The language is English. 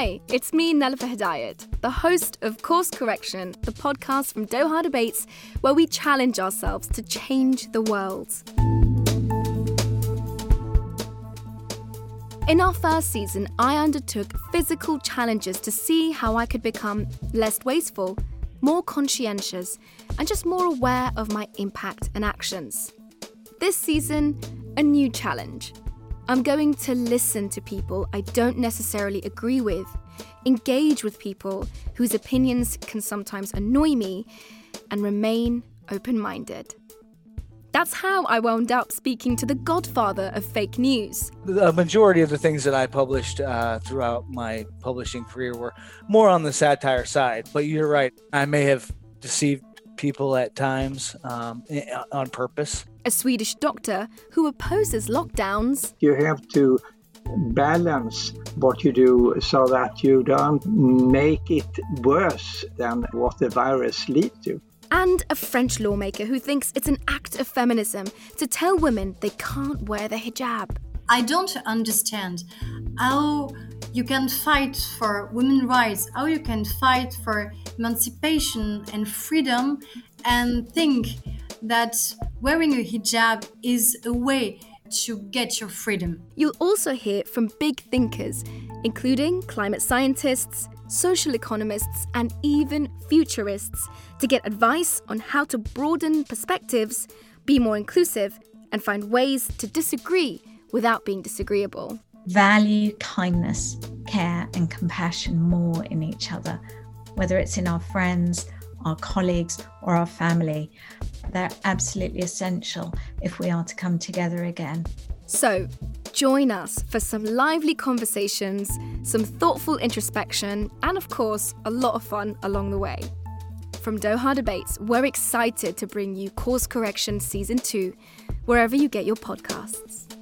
Hi, it's me, Nelufar Hedayat, the host of Course Correction, the podcast from Doha Debates, where we challenge ourselves to change the world. In our first season, I undertook physical challenges to see how I could become less wasteful, more conscientious, and just more aware of my impact and actions. This season, a new challenge. I'm going to listen to people I don't necessarily agree with, engage with people whose opinions can sometimes annoy me, and remain open minded. That's how I wound up speaking to the godfather of fake news. The majority of the things that I published uh, throughout my publishing career were more on the satire side, but you're right. I may have deceived people at times um, on purpose. A Swedish doctor who opposes lockdowns. You have to balance what you do so that you don't make it worse than what the virus leads to and a French lawmaker who thinks it's an act of feminism to tell women they can't wear the hijab. I don't understand how you can fight for women's rights, how you can fight for emancipation and freedom, and think that wearing a hijab is a way to get your freedom. You'll also hear from big thinkers, including climate scientists, social economists, and even futurists to get advice on how to broaden perspectives, be more inclusive, and find ways to disagree without being disagreeable. Value kindness, care, and compassion more in each other, whether it's in our friends, our colleagues, or our family. They're absolutely essential if we are to come together again. So, join us for some lively conversations, some thoughtful introspection, and of course, a lot of fun along the way. From Doha Debates, we're excited to bring you Course Correction Season 2, wherever you get your podcasts.